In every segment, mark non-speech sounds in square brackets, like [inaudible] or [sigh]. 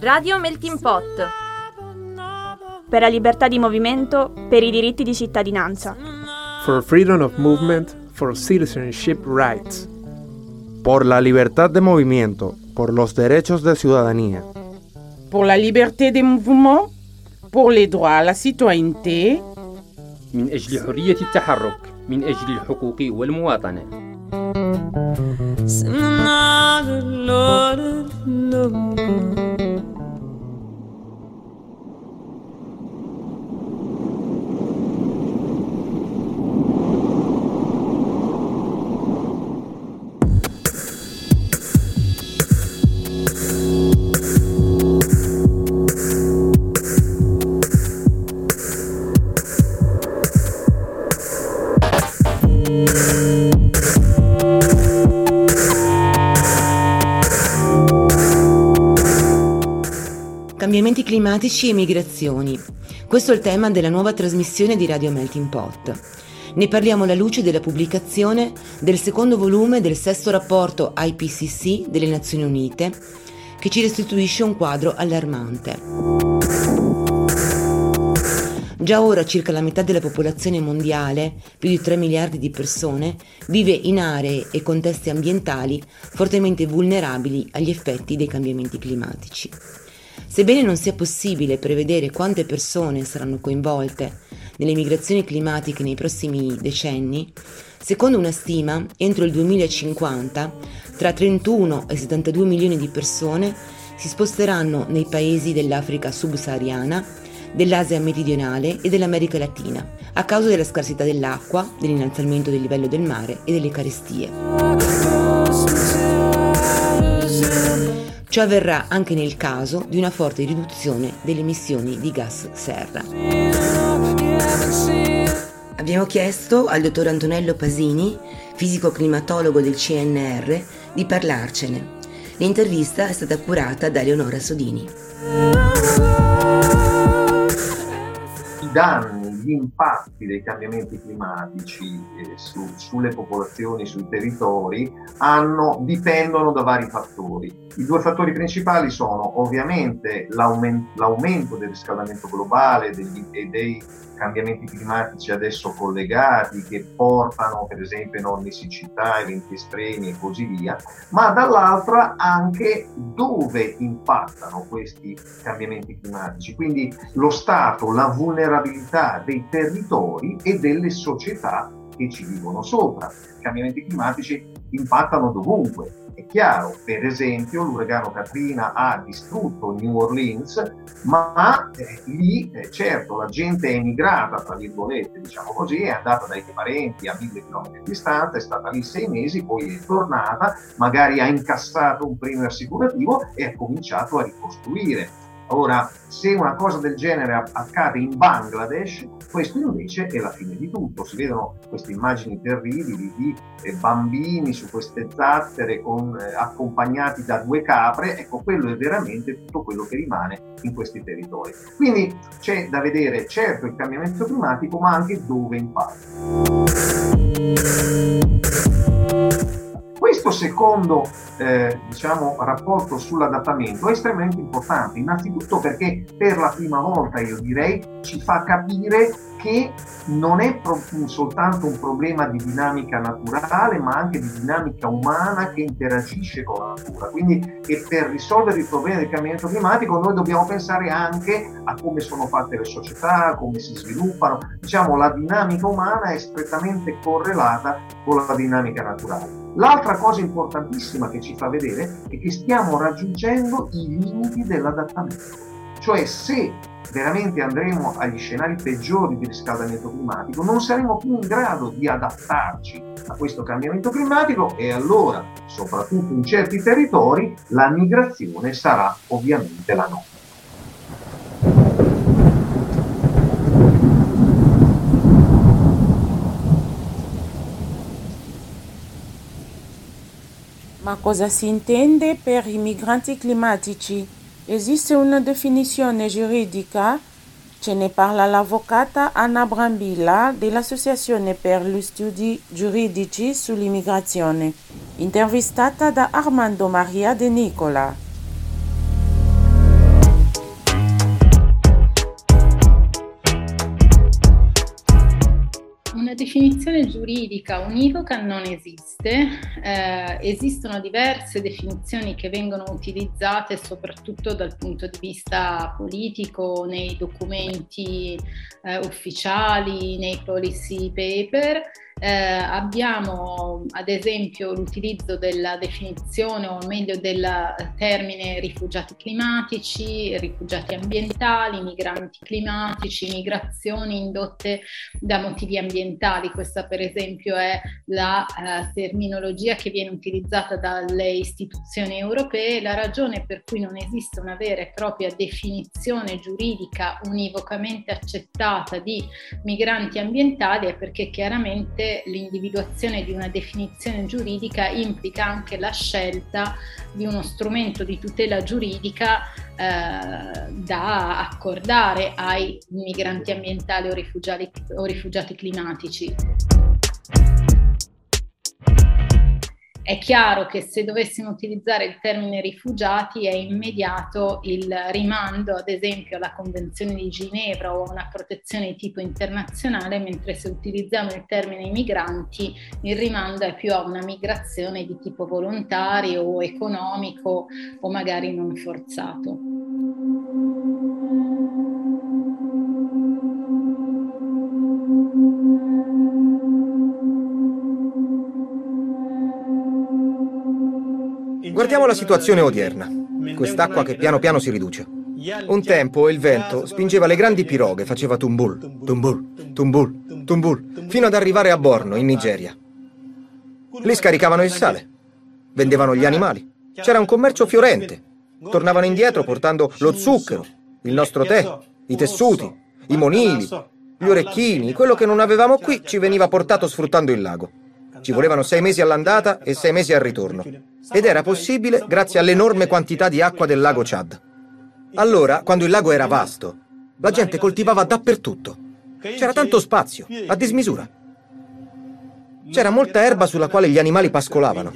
Radio Melting Pot. Per la libertà di movimento, per i diritti di cittadinanza. For freedom of movement, for citizenship rights. Por la libertad de movimiento, por los derechos de ciudadanía. Pour la liberté des mouvements, pour les droits à la citoyenneté. من أجل حرية التحرك من أجل الحقوق والمواطنة. Cambiamenti climatici e migrazioni. Questo è il tema della nuova trasmissione di Radio Melting Pot. Ne parliamo alla luce della pubblicazione del secondo volume del sesto rapporto IPCC delle Nazioni Unite, che ci restituisce un quadro allarmante. Già ora circa la metà della popolazione mondiale, più di 3 miliardi di persone, vive in aree e contesti ambientali fortemente vulnerabili agli effetti dei cambiamenti climatici. Sebbene non sia possibile prevedere quante persone saranno coinvolte nelle migrazioni climatiche nei prossimi decenni, secondo una stima, entro il 2050 tra 31 e 72 milioni di persone si sposteranno nei paesi dell'Africa subsahariana, dell'Asia meridionale e dell'America Latina, a causa della scarsità dell'acqua, dell'innalzamento del livello del mare e delle carestie. Ciò avverrà anche nel caso di una forte riduzione delle emissioni di gas serra. Abbiamo chiesto al dottor Antonello Pasini, fisico-climatologo del CNR, di parlarcene. L'intervista è stata curata da Leonora Sodini. Danni gli impatti dei cambiamenti climatici eh, su, sulle popolazioni, sui territori, hanno, dipendono da vari fattori. I due fattori principali sono ovviamente l'aument- l'aumento del riscaldamento globale degli, e dei cambiamenti climatici adesso collegati che portano per esempio enormi siccità, eventi estremi e così via, ma dall'altra anche dove impattano questi cambiamenti climatici, quindi lo stato, la vulnerabilità dei territori e delle società che ci vivono sopra. I cambiamenti climatici impattano dovunque, è chiaro, per esempio l'uragano Katrina ha distrutto New Orleans, ma eh, lì eh, certo la gente è emigrata, tra virgolette, diciamo così, è andata dai parenti a mille chilometri di distanza, è stata lì sei mesi, poi è tornata, magari ha incassato un premio assicurativo e ha cominciato a ricostruire Ora, se una cosa del genere accade in Bangladesh, questo invece è la fine di tutto. Si vedono queste immagini terribili di eh, bambini su queste zattere con, eh, accompagnati da due capre. Ecco, quello è veramente tutto quello che rimane in questi territori. Quindi c'è da vedere certo il cambiamento climatico, ma anche dove impatta. Questo secondo eh, diciamo, rapporto sull'adattamento è estremamente importante, innanzitutto perché per la prima volta, io direi, ci fa capire che non è pro- soltanto un problema di dinamica naturale, ma anche di dinamica umana che interagisce con la natura. Quindi per risolvere il problema del cambiamento climatico noi dobbiamo pensare anche a come sono fatte le società, come si sviluppano. Diciamo, la dinamica umana è strettamente correlata con la dinamica naturale. L'altra cosa importantissima che ci fa vedere è che stiamo raggiungendo i limiti dell'adattamento. Cioè se veramente andremo agli scenari peggiori di riscaldamento climatico, non saremo più in grado di adattarci a questo cambiamento climatico e allora, soprattutto in certi territori, la migrazione sarà ovviamente la nostra. Ma cosa si intende per i migranti climatici? Esiste una definizione giuridica? Ce ne parla l'avvocata Anna Brambilla dell'Associazione per gli Studi Giuridici sull'Immigrazione, intervistata da Armando Maria De Nicola. Una definizione giuridica univoca non esiste, eh, esistono diverse definizioni che vengono utilizzate soprattutto dal punto di vista politico nei documenti eh, ufficiali, nei policy paper eh, abbiamo ad esempio l'utilizzo della definizione o meglio del termine rifugiati climatici, rifugiati ambientali, migranti climatici, migrazioni indotte da motivi ambientali. Questa per esempio è la eh, terminologia che viene utilizzata dalle istituzioni europee. La ragione per cui non esiste una vera e propria definizione giuridica univocamente accettata di migranti ambientali è perché chiaramente l'individuazione di una definizione giuridica implica anche la scelta di uno strumento di tutela giuridica eh, da accordare ai migranti ambientali o rifugiati, o rifugiati climatici. È chiaro che se dovessimo utilizzare il termine rifugiati è immediato il rimando, ad esempio, alla Convenzione di Ginevra o a una protezione di tipo internazionale, mentre se utilizziamo il termine migranti il rimando è più a una migrazione di tipo volontario o economico o magari non forzato. Guardiamo la situazione odierna. Quest'acqua che piano piano si riduce. Un tempo il vento spingeva le grandi piroghe, faceva tumbul, tumbul, tumbul, tumbul, fino ad arrivare a Borno, in Nigeria. Lì scaricavano il sale, vendevano gli animali. C'era un commercio fiorente. Tornavano indietro portando lo zucchero, il nostro tè, i tessuti, i monili, gli orecchini, quello che non avevamo qui ci veniva portato sfruttando il lago. Ci volevano sei mesi all'andata e sei mesi al ritorno. Ed era possibile grazie all'enorme quantità di acqua del lago Chad. Allora, quando il lago era vasto, la gente coltivava dappertutto. C'era tanto spazio, a dismisura. C'era molta erba sulla quale gli animali pascolavano.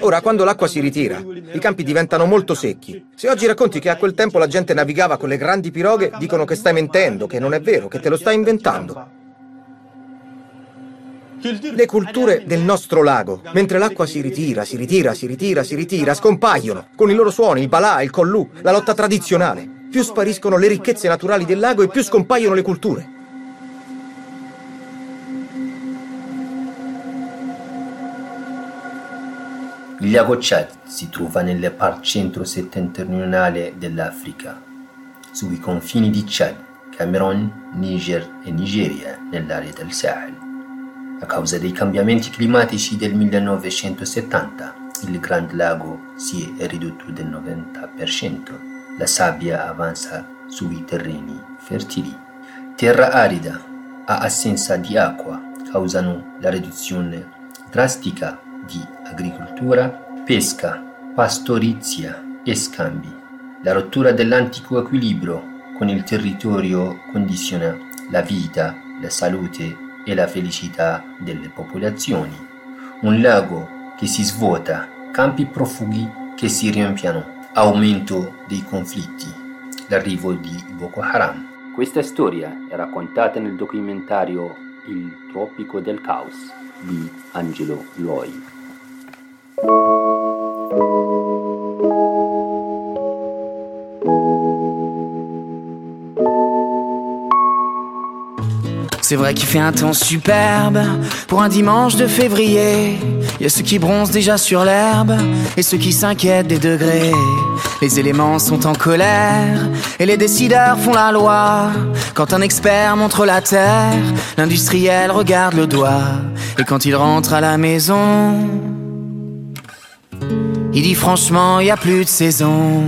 Ora, quando l'acqua si ritira, i campi diventano molto secchi. Se oggi racconti che a quel tempo la gente navigava con le grandi piroghe, dicono che stai mentendo, che non è vero, che te lo stai inventando. Le culture del nostro lago, mentre l'acqua si ritira, si ritira, si ritira, si ritira, scompaiono, con i loro suoni, il balà, il collù, la lotta tradizionale. Più spariscono le ricchezze naturali del lago e più scompaiono le culture. Il lago Chad si trova nella parte centro-settentrionale dell'Africa, sui confini di Chad, Camerun, Niger e Nigeria, nell'area del Sahel. A causa dei cambiamenti climatici del 1970, il Grand Lago si è ridotto del 90%. La sabbia avanza sui terreni fertili. Terra arida, a assenza di acqua, causano la riduzione drastica di agricoltura, pesca, pastorizia e scambi. La rottura dell'antico equilibrio con il territorio condiziona la vita, la salute e la felicità delle popolazioni. Un lago che si svuota, campi profughi che si riempiano, aumento dei conflitti, l'arrivo di Boko Haram. Questa storia è raccontata nel documentario Il tropico del caos di Angelo Loi. C'est vrai qu'il fait un temps superbe pour un dimanche de février. Y a ceux qui bronzent déjà sur l'herbe et ceux qui s'inquiètent des degrés. Les éléments sont en colère et les décideurs font la loi. Quand un expert montre la terre, l'industriel regarde le doigt. Et quand il rentre à la maison, il dit franchement, y a plus de saison.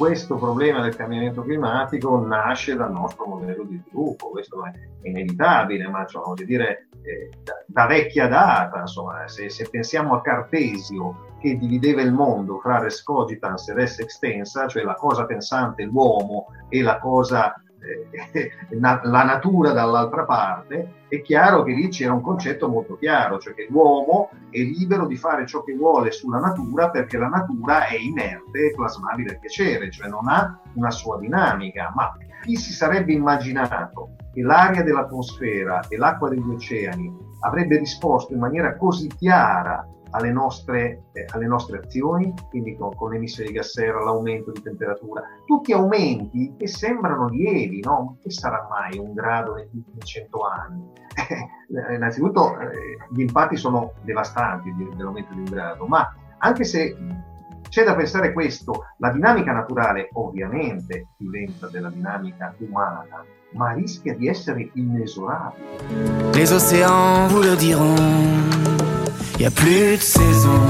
Questo problema del cambiamento climatico nasce dal nostro modello di sviluppo, questo è inevitabile, ma cioè, voglio dire, eh, da, da, vecchia data, insomma, se, se, pensiamo a Cartesio che divideva il mondo fra res cogitans e res extensa, cioè la cosa pensante, l'uomo e la cosa [laughs] la natura dall'altra parte, è chiaro che lì c'era un concetto molto chiaro, cioè che l'uomo è libero di fare ciò che vuole sulla natura perché la natura è inerte e plasmabile al piacere, cioè non ha una sua dinamica, ma chi si sarebbe immaginato che l'aria dell'atmosfera e l'acqua degli oceani avrebbe risposto in maniera così chiara alle nostre, eh, alle nostre azioni, quindi con, con emissioni di gas serra, l'aumento di temperatura, tutti aumenti che sembrano lievi, no? Che sarà mai un grado negli ultimi cento anni? Eh, innanzitutto eh, gli impatti sono devastanti dell'aumento di un grado, ma anche se c'è da pensare questo, la dinamica naturale ovviamente diventa della dinamica umana, ma rischia di essere inesorabile. Les océans vous le diront. Y a plus de saison.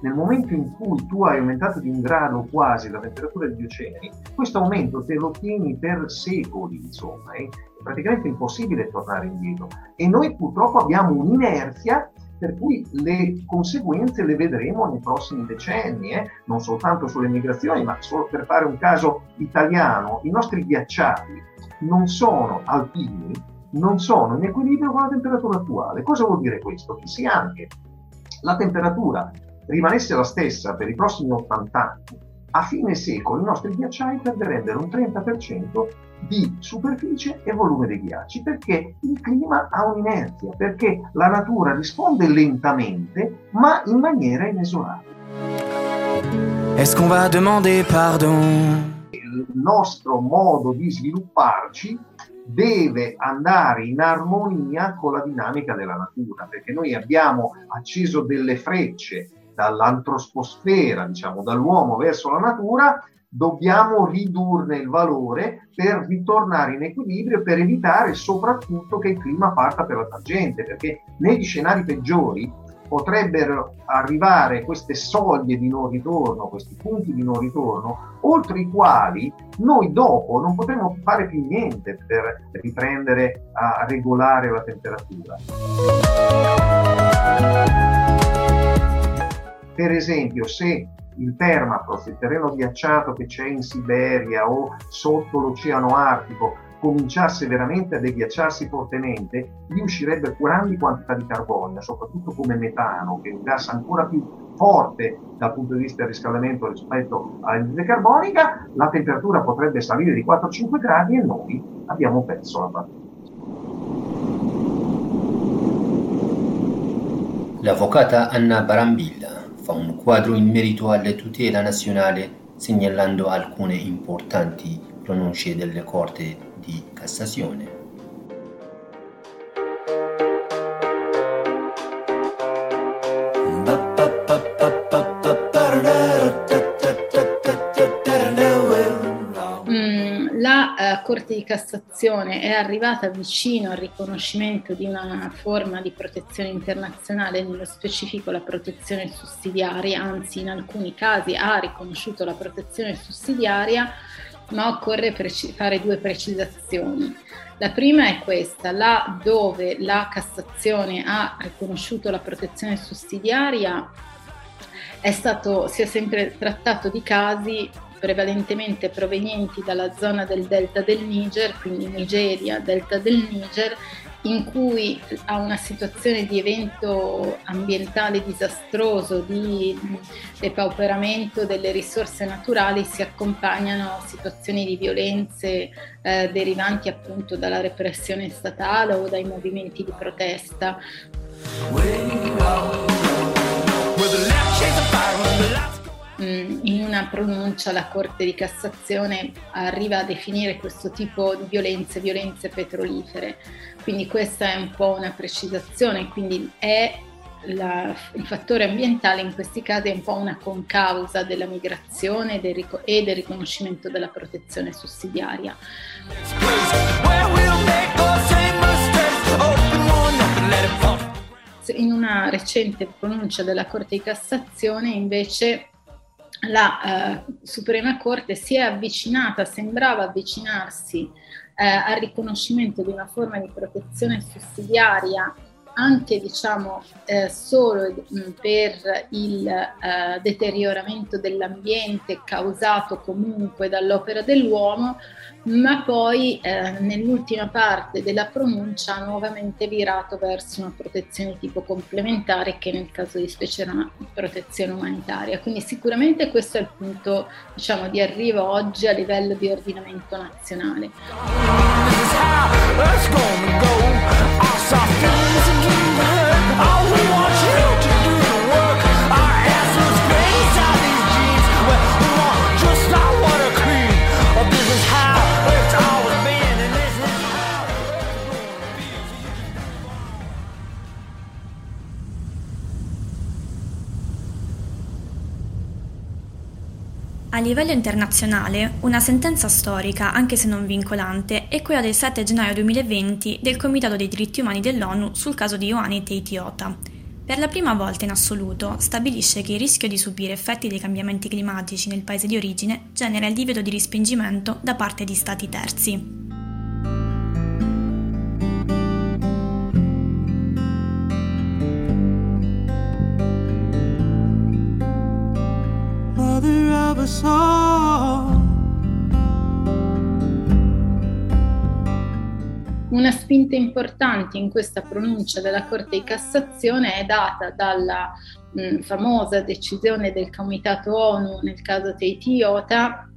Nel momento in cui tu hai aumentato di un grado quasi la temperatura degli oceani, questo aumento te lo tieni per secoli, insomma, è praticamente impossibile tornare indietro. E noi purtroppo abbiamo un'inerzia per cui le conseguenze le vedremo nei prossimi decenni, eh? non soltanto sulle migrazioni, ma solo per fare un caso italiano, i nostri ghiacciai non sono alpini, non sono in equilibrio con la temperatura attuale. Cosa vuol dire questo? Che se anche la temperatura rimanesse la stessa per i prossimi 80 anni, a fine secolo i nostri ghiacciai perderebbero un 30% di superficie e volume dei ghiacci perché il clima ha un'inerzia, perché la natura risponde lentamente ma in maniera inesorabile. Est-ce qu'on va demander pardon? Il nostro modo di svilupparci deve andare in armonia con la dinamica della natura, perché noi abbiamo acceso delle frecce dall'antrosposfera, diciamo dall'uomo verso la natura, dobbiamo ridurne il valore per ritornare in equilibrio per evitare soprattutto che il clima parta per la tangente, perché negli scenari peggiori potrebbero arrivare queste soglie di non ritorno, questi punti di non ritorno, oltre i quali noi dopo non potremo fare più niente per riprendere a regolare la temperatura. Per esempio, se il permafrost, il terreno ghiacciato che c'è in Siberia o sotto l'Oceano Artico, cominciasse veramente a deghiacciarsi fortemente, lì uscirebbe grandi quantità di carbonio, soprattutto come metano, che è un gas ancora più forte dal punto di vista del riscaldamento rispetto all'anidride carbonica, la temperatura potrebbe salire di 4-5 gradi e noi abbiamo perso la partita. L'avvocata Anna Barambilla fa un quadro in merito alla tutela nazionale segnalando alcune importanti pronunce delle Corti di Cassazione. Mm, la uh, Corte di Cassazione è arrivata vicino al riconoscimento di una forma di protezione internazionale, nello specifico la protezione sussidiaria, anzi in alcuni casi ha riconosciuto la protezione sussidiaria ma occorre preci- fare due precisazioni. La prima è questa, là dove la Cassazione ha riconosciuto la protezione sussidiaria, è stato, si è sempre trattato di casi prevalentemente provenienti dalla zona del delta del Niger, quindi Nigeria, delta del Niger, in cui a una situazione di evento ambientale disastroso, di depauperamento delle risorse naturali si accompagnano situazioni di violenze eh, derivanti appunto dalla repressione statale o dai movimenti di protesta. Mm, in una pronuncia la Corte di Cassazione arriva a definire questo tipo di violenze violenze petrolifere. Quindi questa è un po' una precisazione, quindi è la, il fattore ambientale in questi casi è un po' una concausa della migrazione del rico- e del riconoscimento della protezione sussidiaria. In una recente pronuncia della Corte di Cassazione invece la eh, Suprema Corte si è avvicinata, sembrava avvicinarsi eh, al riconoscimento di una forma di protezione sussidiaria anche diciamo eh, solo mh, per il eh, deterioramento dell'ambiente causato comunque dall'opera dell'uomo, ma poi eh, nell'ultima parte della pronuncia nuovamente virato verso una protezione tipo complementare che nel caso di specie era una protezione umanitaria. Quindi sicuramente questo è il punto diciamo, di arrivo oggi a livello di ordinamento nazionale. Livello internazionale, una sentenza storica, anche se non vincolante, è quella del 7 gennaio 2020 del Comitato dei diritti umani dell'ONU sul caso di Ioanni Teitiota. Per la prima volta in assoluto stabilisce che il rischio di subire effetti dei cambiamenti climatici nel paese di origine genera il divieto di respingimento da parte di stati terzi. All. Una spinta importante in questa pronuncia della Corte di Cassazione è data dalla mh, famosa decisione del Comitato ONU nel caso Teitiota,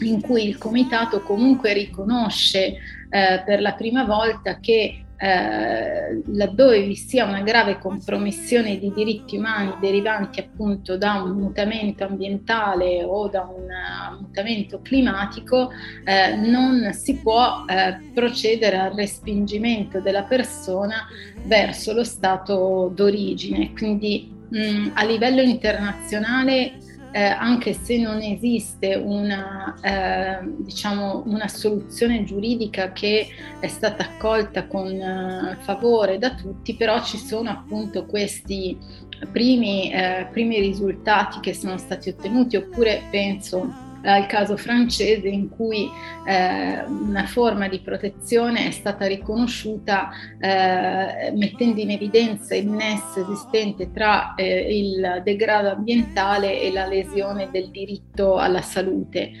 in cui il Comitato comunque riconosce eh, per la prima volta che eh, laddove vi sia una grave compromissione di diritti umani derivanti appunto da un mutamento ambientale o da un uh, mutamento climatico, eh, non si può eh, procedere al respingimento della persona verso lo stato d'origine. Quindi mh, a livello internazionale eh, anche se non esiste una, eh, diciamo, una, soluzione giuridica che è stata accolta con eh, favore da tutti, però ci sono appunto questi primi, eh, primi risultati che sono stati ottenuti, oppure penso al caso francese in cui eh, una forma di protezione è stata riconosciuta eh, mettendo in evidenza il nesso esistente tra eh, il degrado ambientale e la lesione del diritto alla salute.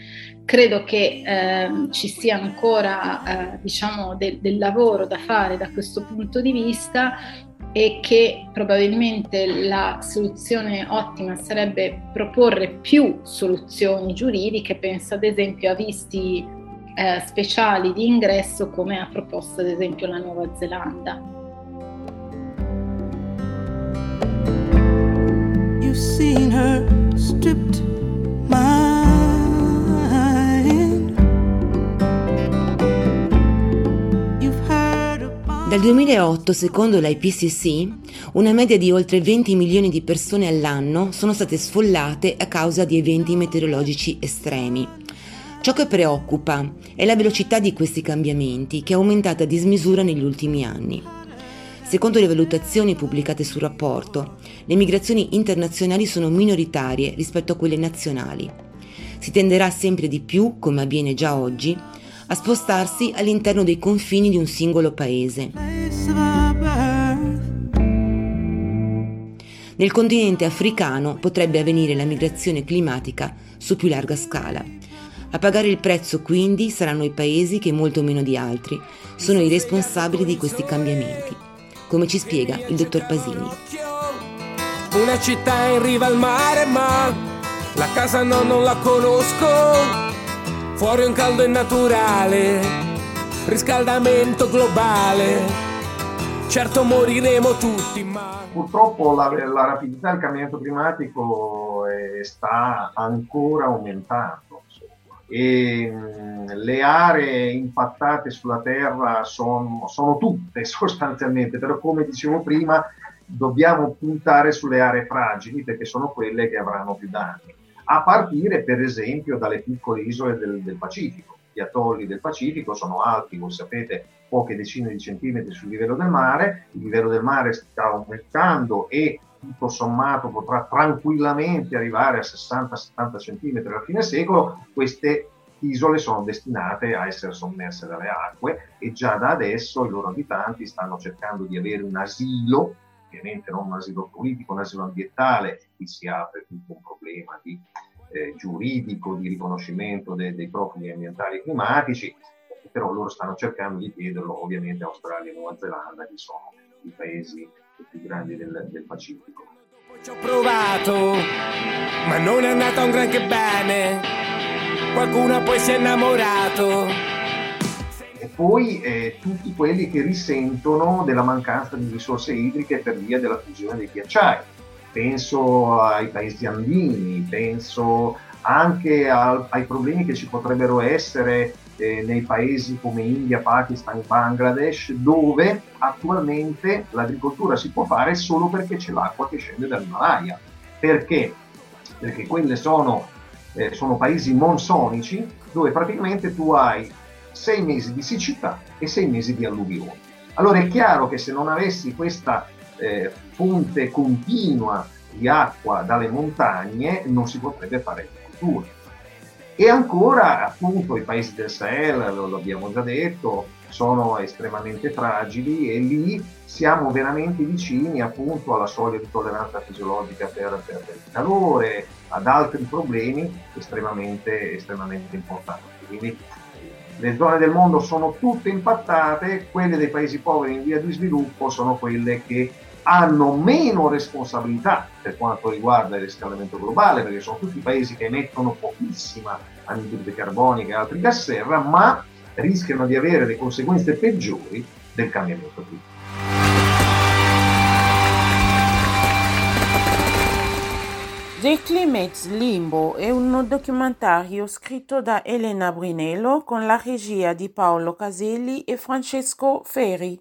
Credo che ehm, ci sia ancora eh, diciamo, de- del lavoro da fare da questo punto di vista e che probabilmente la soluzione ottima sarebbe proporre più soluzioni giuridiche, penso ad esempio a visti eh, speciali di ingresso come ha proposto ad esempio la Nuova Zelanda. You've seen her stripped Dal 2008, secondo l'IPCC, una media di oltre 20 milioni di persone all'anno sono state sfollate a causa di eventi meteorologici estremi. Ciò che preoccupa è la velocità di questi cambiamenti, che è aumentata a dismisura negli ultimi anni. Secondo le valutazioni pubblicate sul rapporto, le migrazioni internazionali sono minoritarie rispetto a quelle nazionali. Si tenderà sempre di più, come avviene già oggi, a spostarsi all'interno dei confini di un singolo paese. Nel continente africano potrebbe avvenire la migrazione climatica su più larga scala. A pagare il prezzo quindi saranno i paesi che molto meno di altri sono i responsabili di questi cambiamenti, come ci spiega il dottor Pasini. Una città in riva al mare ma la casa no, non la conosco Fuori un caldo innaturale, riscaldamento globale. Certo moriremo tutti, ma... Purtroppo la, la rapidità del cambiamento climatico è, sta ancora aumentando. E mh, le aree impattate sulla Terra sono, sono tutte [laughs] sostanzialmente, però come dicevo prima dobbiamo puntare sulle aree fragili perché sono quelle che avranno più danni a partire per esempio dalle piccole isole del, del Pacifico. Gli atolli del Pacifico sono alti, voi sapete, poche decine di centimetri sul livello del mare, il livello del mare sta aumentando e tutto sommato potrà tranquillamente arrivare a 60-70 cm alla fine secolo, queste isole sono destinate a essere sommerse dalle acque e già da adesso i loro abitanti stanno cercando di avere un asilo, ovviamente non un asilo politico, un asilo ambientale, qui si apre tutto un problema di, eh, giuridico, di riconoscimento de- dei profili ambientali e climatici, però loro stanno cercando di chiederlo ovviamente a Australia e Nuova Zelanda, che sono i paesi più grandi del, del Pacifico. Ci ho provato, ma non è andata un granché bene. Qualcuno poi si è innamorato. Poi eh, tutti quelli che risentono della mancanza di risorse idriche per via della fusione dei ghiacciai. Penso ai paesi andini, penso anche al, ai problemi che ci potrebbero essere eh, nei paesi come India, Pakistan, Bangladesh, dove attualmente l'agricoltura si può fare solo perché c'è l'acqua che scende dall'Himalaya. Perché? Perché quelle sono, eh, sono paesi monsonici dove praticamente tu hai sei mesi di siccità e sei mesi di alluvioni. Allora è chiaro che se non avessi questa eh, fonte continua di acqua dalle montagne non si potrebbe fare agricoltura. E ancora, appunto, i paesi del Sahel, lo abbiamo già detto, sono estremamente fragili e lì siamo veramente vicini appunto alla soglia di tolleranza fisiologica per, per, per il calore, ad altri problemi estremamente, estremamente importanti. Quindi le zone del mondo sono tutte impattate, quelle dei paesi poveri in via di sviluppo sono quelle che hanno meno responsabilità per quanto riguarda il riscaldamento globale, perché sono tutti paesi che emettono pochissima anidride carbonica e altri gas serra, ma rischiano di avere le conseguenze peggiori del cambiamento climatico. The Climate's Limbo è un documentario scritto da Elena Brinello con la regia di Paolo Caselli e Francesco Ferri.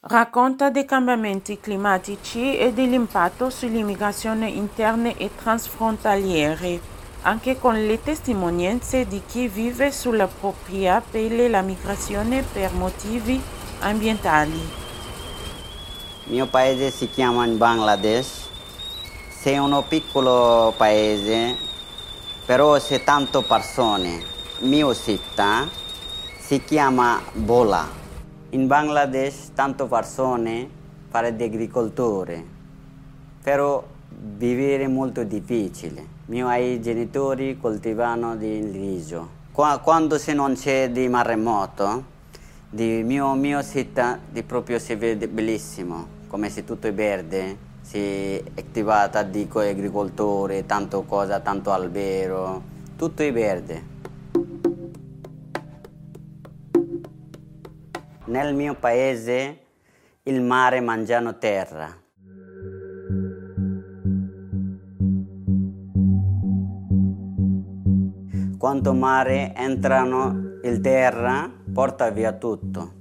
Racconta dei cambiamenti climatici e dell'impatto sull'immigrazione interne e transfrontaliere, anche con le testimonianze di chi vive sulla propria pelle la migrazione per motivi ambientali. Il mio paese si chiama Bangladesh, è un piccolo paese, però c'è tante persone. Mia città si chiama Bola. In Bangladesh tante persone fare di agricoltore, però vivere è molto difficile. I miei genitori coltivano il riso. Quando se non c'è di maremoto, di mio, mio città proprio si vede bellissimo, come se tutto è verde, si è attivata di agricoltore, tanto cosa, tanto albero, tutto è verde. Nel mio paese il mare mangiano terra. Quanto mare entrano il terra, porta via tutto.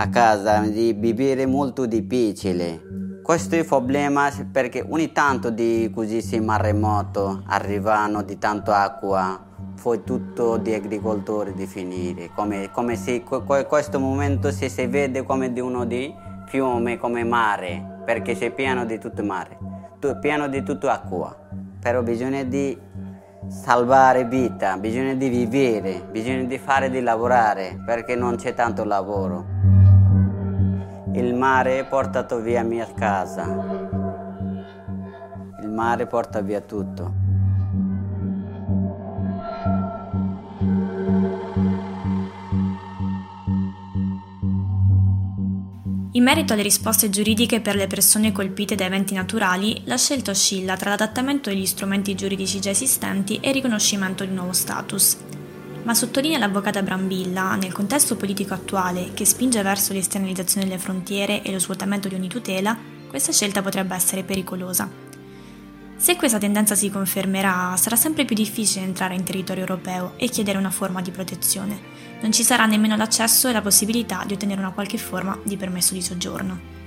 A casa di vivere molto difficile. Questo è il problema perché ogni tanto di così si maremoto arrivano di tanto acqua poi tutto di agricoltori di finire, come, come se questo momento si, si vede come di uno di fiume, come mare, perché c'è pieno di tutto mare, pieno di tutto acqua, però bisogna di salvare vita, bisogna di vivere, bisogna di fare di lavorare, perché non c'è tanto lavoro. Il mare portato via mia casa, il mare porta via tutto. In merito alle risposte giuridiche per le persone colpite da eventi naturali, la scelta oscilla tra l'adattamento degli strumenti giuridici già esistenti e il riconoscimento di nuovo status. Ma sottolinea l'avvocata Brambilla, nel contesto politico attuale che spinge verso l'esternalizzazione delle frontiere e lo svuotamento di ogni tutela, questa scelta potrebbe essere pericolosa. Se questa tendenza si confermerà, sarà sempre più difficile entrare in territorio europeo e chiedere una forma di protezione non ci sarà nemmeno l'accesso e la possibilità di ottenere una qualche forma di permesso di soggiorno.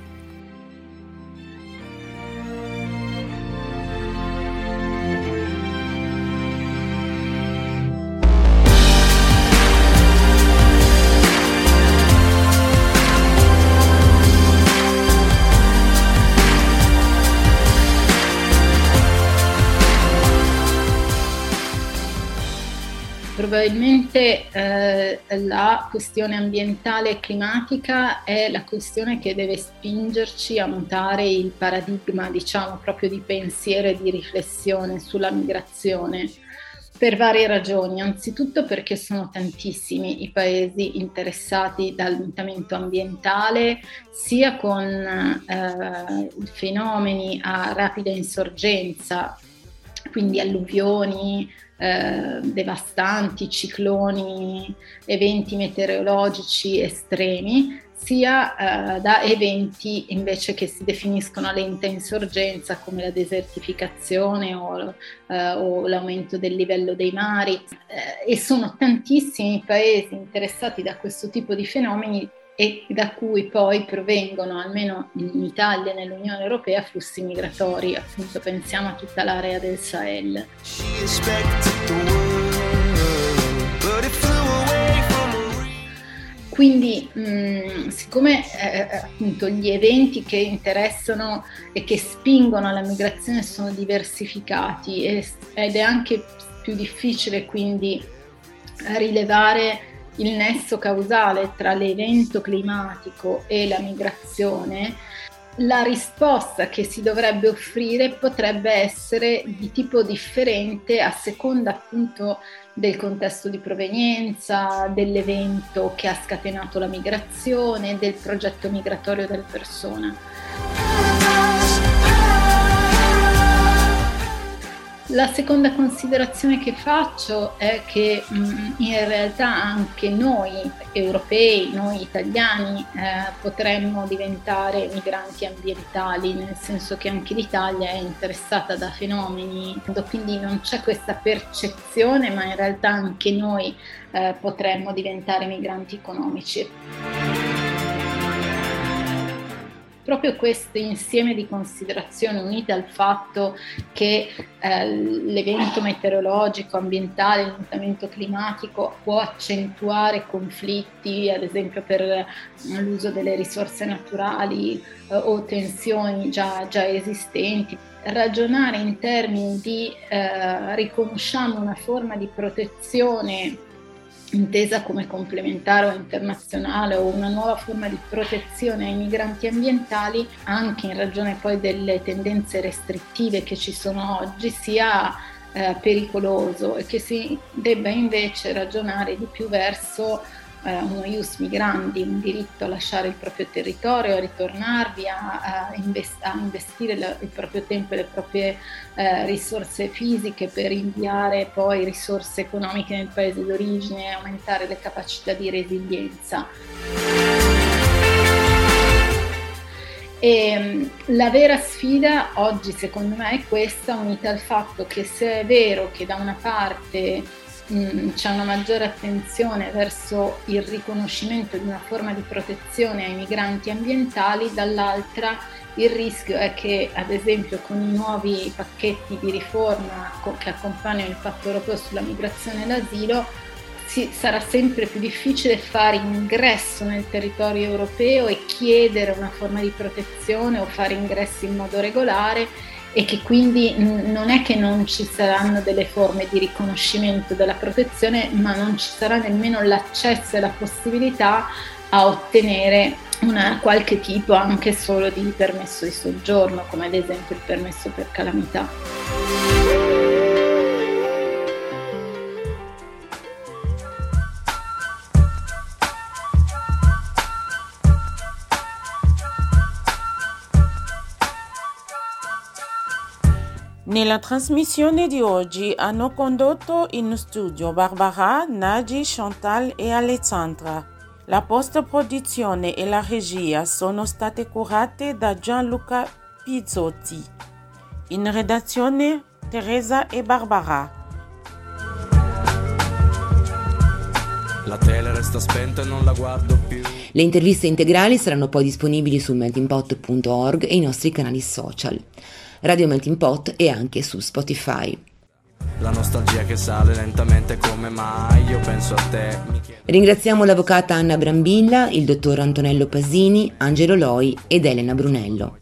Probabilmente eh, la questione ambientale e climatica è la questione che deve spingerci a mutare il paradigma, diciamo, proprio di pensiero e di riflessione sulla migrazione per varie ragioni. Anzitutto perché sono tantissimi i paesi interessati dal mutamento ambientale, sia con eh, fenomeni a rapida insorgenza, quindi alluvioni, eh, devastanti, cicloni, eventi meteorologici estremi, sia eh, da eventi invece che si definiscono a lenta insorgenza come la desertificazione o, eh, o l'aumento del livello dei mari. Eh, e sono tantissimi i paesi interessati da questo tipo di fenomeni e da cui poi provengono, almeno in Italia e nell'Unione Europea, flussi migratori. Appunto pensiamo a tutta l'area del Sahel. Quindi, mh, mm, siccome eh, eh, appunto gli eventi che interessano e che spingono alla migrazione sono diversificati e, ed è anche più difficile quindi rilevare il nesso causale tra l'evento climatico e la migrazione, la risposta che si dovrebbe offrire potrebbe essere di tipo differente a seconda appunto del contesto di provenienza, dell'evento che ha scatenato la migrazione, del progetto migratorio della persona. La seconda considerazione che faccio è che mh, mm, in realtà anche noi europei, noi italiani, eh, potremmo diventare migranti ambientali, nel senso che anche l'Italia è interessata da fenomeni, quindi non c'è questa percezione, ma in realtà anche noi eh, potremmo diventare migranti economici. Proprio questo insieme di considerazioni unite al fatto che eh, l'evento meteorologico, ambientale, il mutamento climatico può accentuare conflitti, ad esempio per eh, l'uso delle risorse naturali eh, o tensioni già, già esistenti, ragionare in termini di eh, riconosciamo una forma di protezione intesa come complementare o internazionale o una nuova forma di protezione ai migranti ambientali, anche in ragione poi delle tendenze restrittive che ci sono oggi, sia eh, pericoloso e che si debba invece ragionare di più verso eh, uno ius migrandi, un diritto a lasciare il proprio territorio, a ritornarvi, a, a, invest- a investire il proprio tempo e le proprie eh, risorse fisiche per inviare poi risorse economiche nel paese d'origine e aumentare le capacità di resilienza. E ehm, la vera sfida oggi secondo me è questa, unita al fatto che se è vero che da una parte c'è una maggiore attenzione verso il riconoscimento di una forma di protezione ai migranti ambientali, dall'altra il rischio è che ad esempio con i nuovi pacchetti di riforma che accompagnano il patto europeo sulla migrazione e l'asilo si, sarà sempre più difficile fare ingresso nel territorio europeo e chiedere una forma di protezione o fare ingressi in modo regolare e che quindi non è che non ci saranno delle forme di riconoscimento della protezione, ma non ci sarà nemmeno l'accesso e la possibilità a ottenere una qualche tipo anche solo di permesso di soggiorno, come ad esempio il permesso per calamità. Nella trasmissione di oggi hanno condotto in studio Barbara, Nagi, Chantal e Alessandra. La post-produzione e la regia sono state curate da Gianluca Pizzotti. In redazione Teresa e Barbara. La tele resta spenta e non la guardo più. Le interviste integrali saranno poi disponibili su meltingpot.org e i nostri canali social. Radio Melting Pot e anche su Spotify. La nostalgia che sale lentamente come mai, io penso a te. Ringraziamo l'avvocata Anna Brambilla, il dottor Antonello Pasini, Angelo Loi ed Elena Brunello.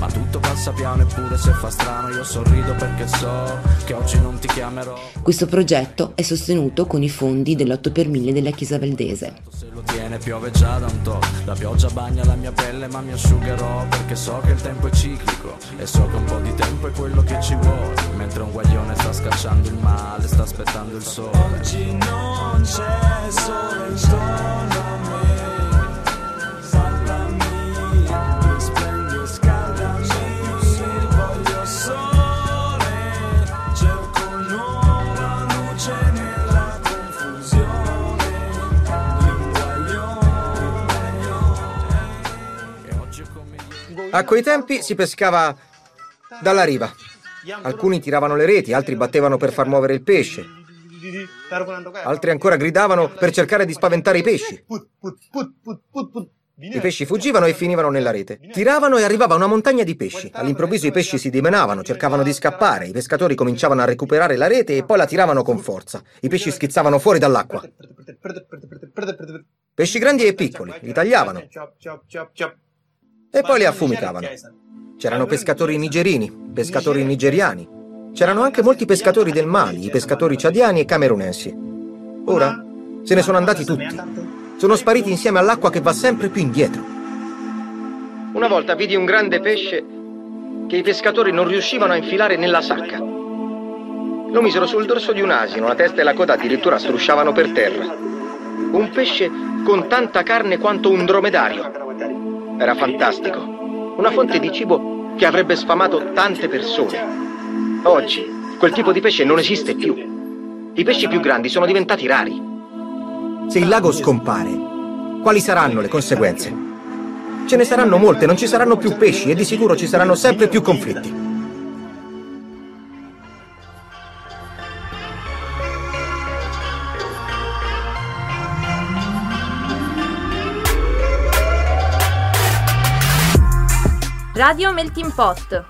Ma tutto passa piano eppure se fa strano io sorrido perché so che oggi non ti chiamerò. Questo progetto è sostenuto con i fondi dell'8 per 1000 della Chiesa Valdese. Se lo tiene piove già da un po' La pioggia bagna la mia pelle ma mi asciugherò Perché so che il tempo è ciclico E so che un po' di tempo è quello che ci vuole. Mentre un guaglione sta scacciando il male Sta aspettando il sole. Oggi non c'è sole intorno a A quei tempi si pescava dalla riva. Alcuni tiravano le reti, altri battevano per far muovere il pesce, altri ancora gridavano per cercare di spaventare i pesci. I pesci fuggivano e finivano nella rete. Tiravano e arrivava una montagna di pesci. All'improvviso i pesci si dimenavano, cercavano di scappare. I pescatori cominciavano a recuperare la rete e poi la tiravano con forza. I pesci schizzavano fuori dall'acqua. Pesci grandi e piccoli, li tagliavano e poi li affumicavano. C'erano pescatori nigerini, pescatori nigeriani. C'erano anche molti pescatori del Mali, i pescatori ciadiani e camerunensi. Ora se ne sono andati tutti. Sono spariti insieme all'acqua che va sempre più indietro. Una volta vidi un grande pesce che i pescatori non riuscivano a infilare nella sacca. Lo misero sul dorso di un asino, la testa e la coda addirittura strusciavano per terra. Un pesce con tanta carne quanto un dromedario. Era fantastico. Una fonte di cibo che avrebbe sfamato tante persone. Oggi quel tipo di pesce non esiste più. I pesci più grandi sono diventati rari. Se il lago scompare, quali saranno le conseguenze? Ce ne saranno molte, non ci saranno più pesci e di sicuro ci saranno sempre più conflitti. Radio Melting Pot.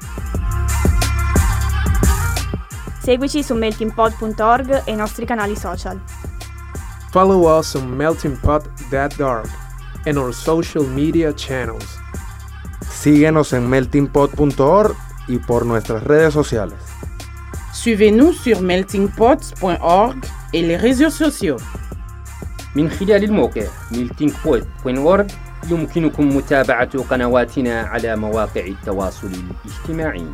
Seguici su meltingpot.org e i nostri canali social. Follow us on meltingpot.org and our social media channels. Síguenos en meltingpot.org y por nuestras redes sociales. Suivez-nous sur meltingpots.org et les réseaux sociaux. من خلال الموقع meltingpot.org يمكنكم متابعة قنواتنا على مواقع التواصل الاجتماعي.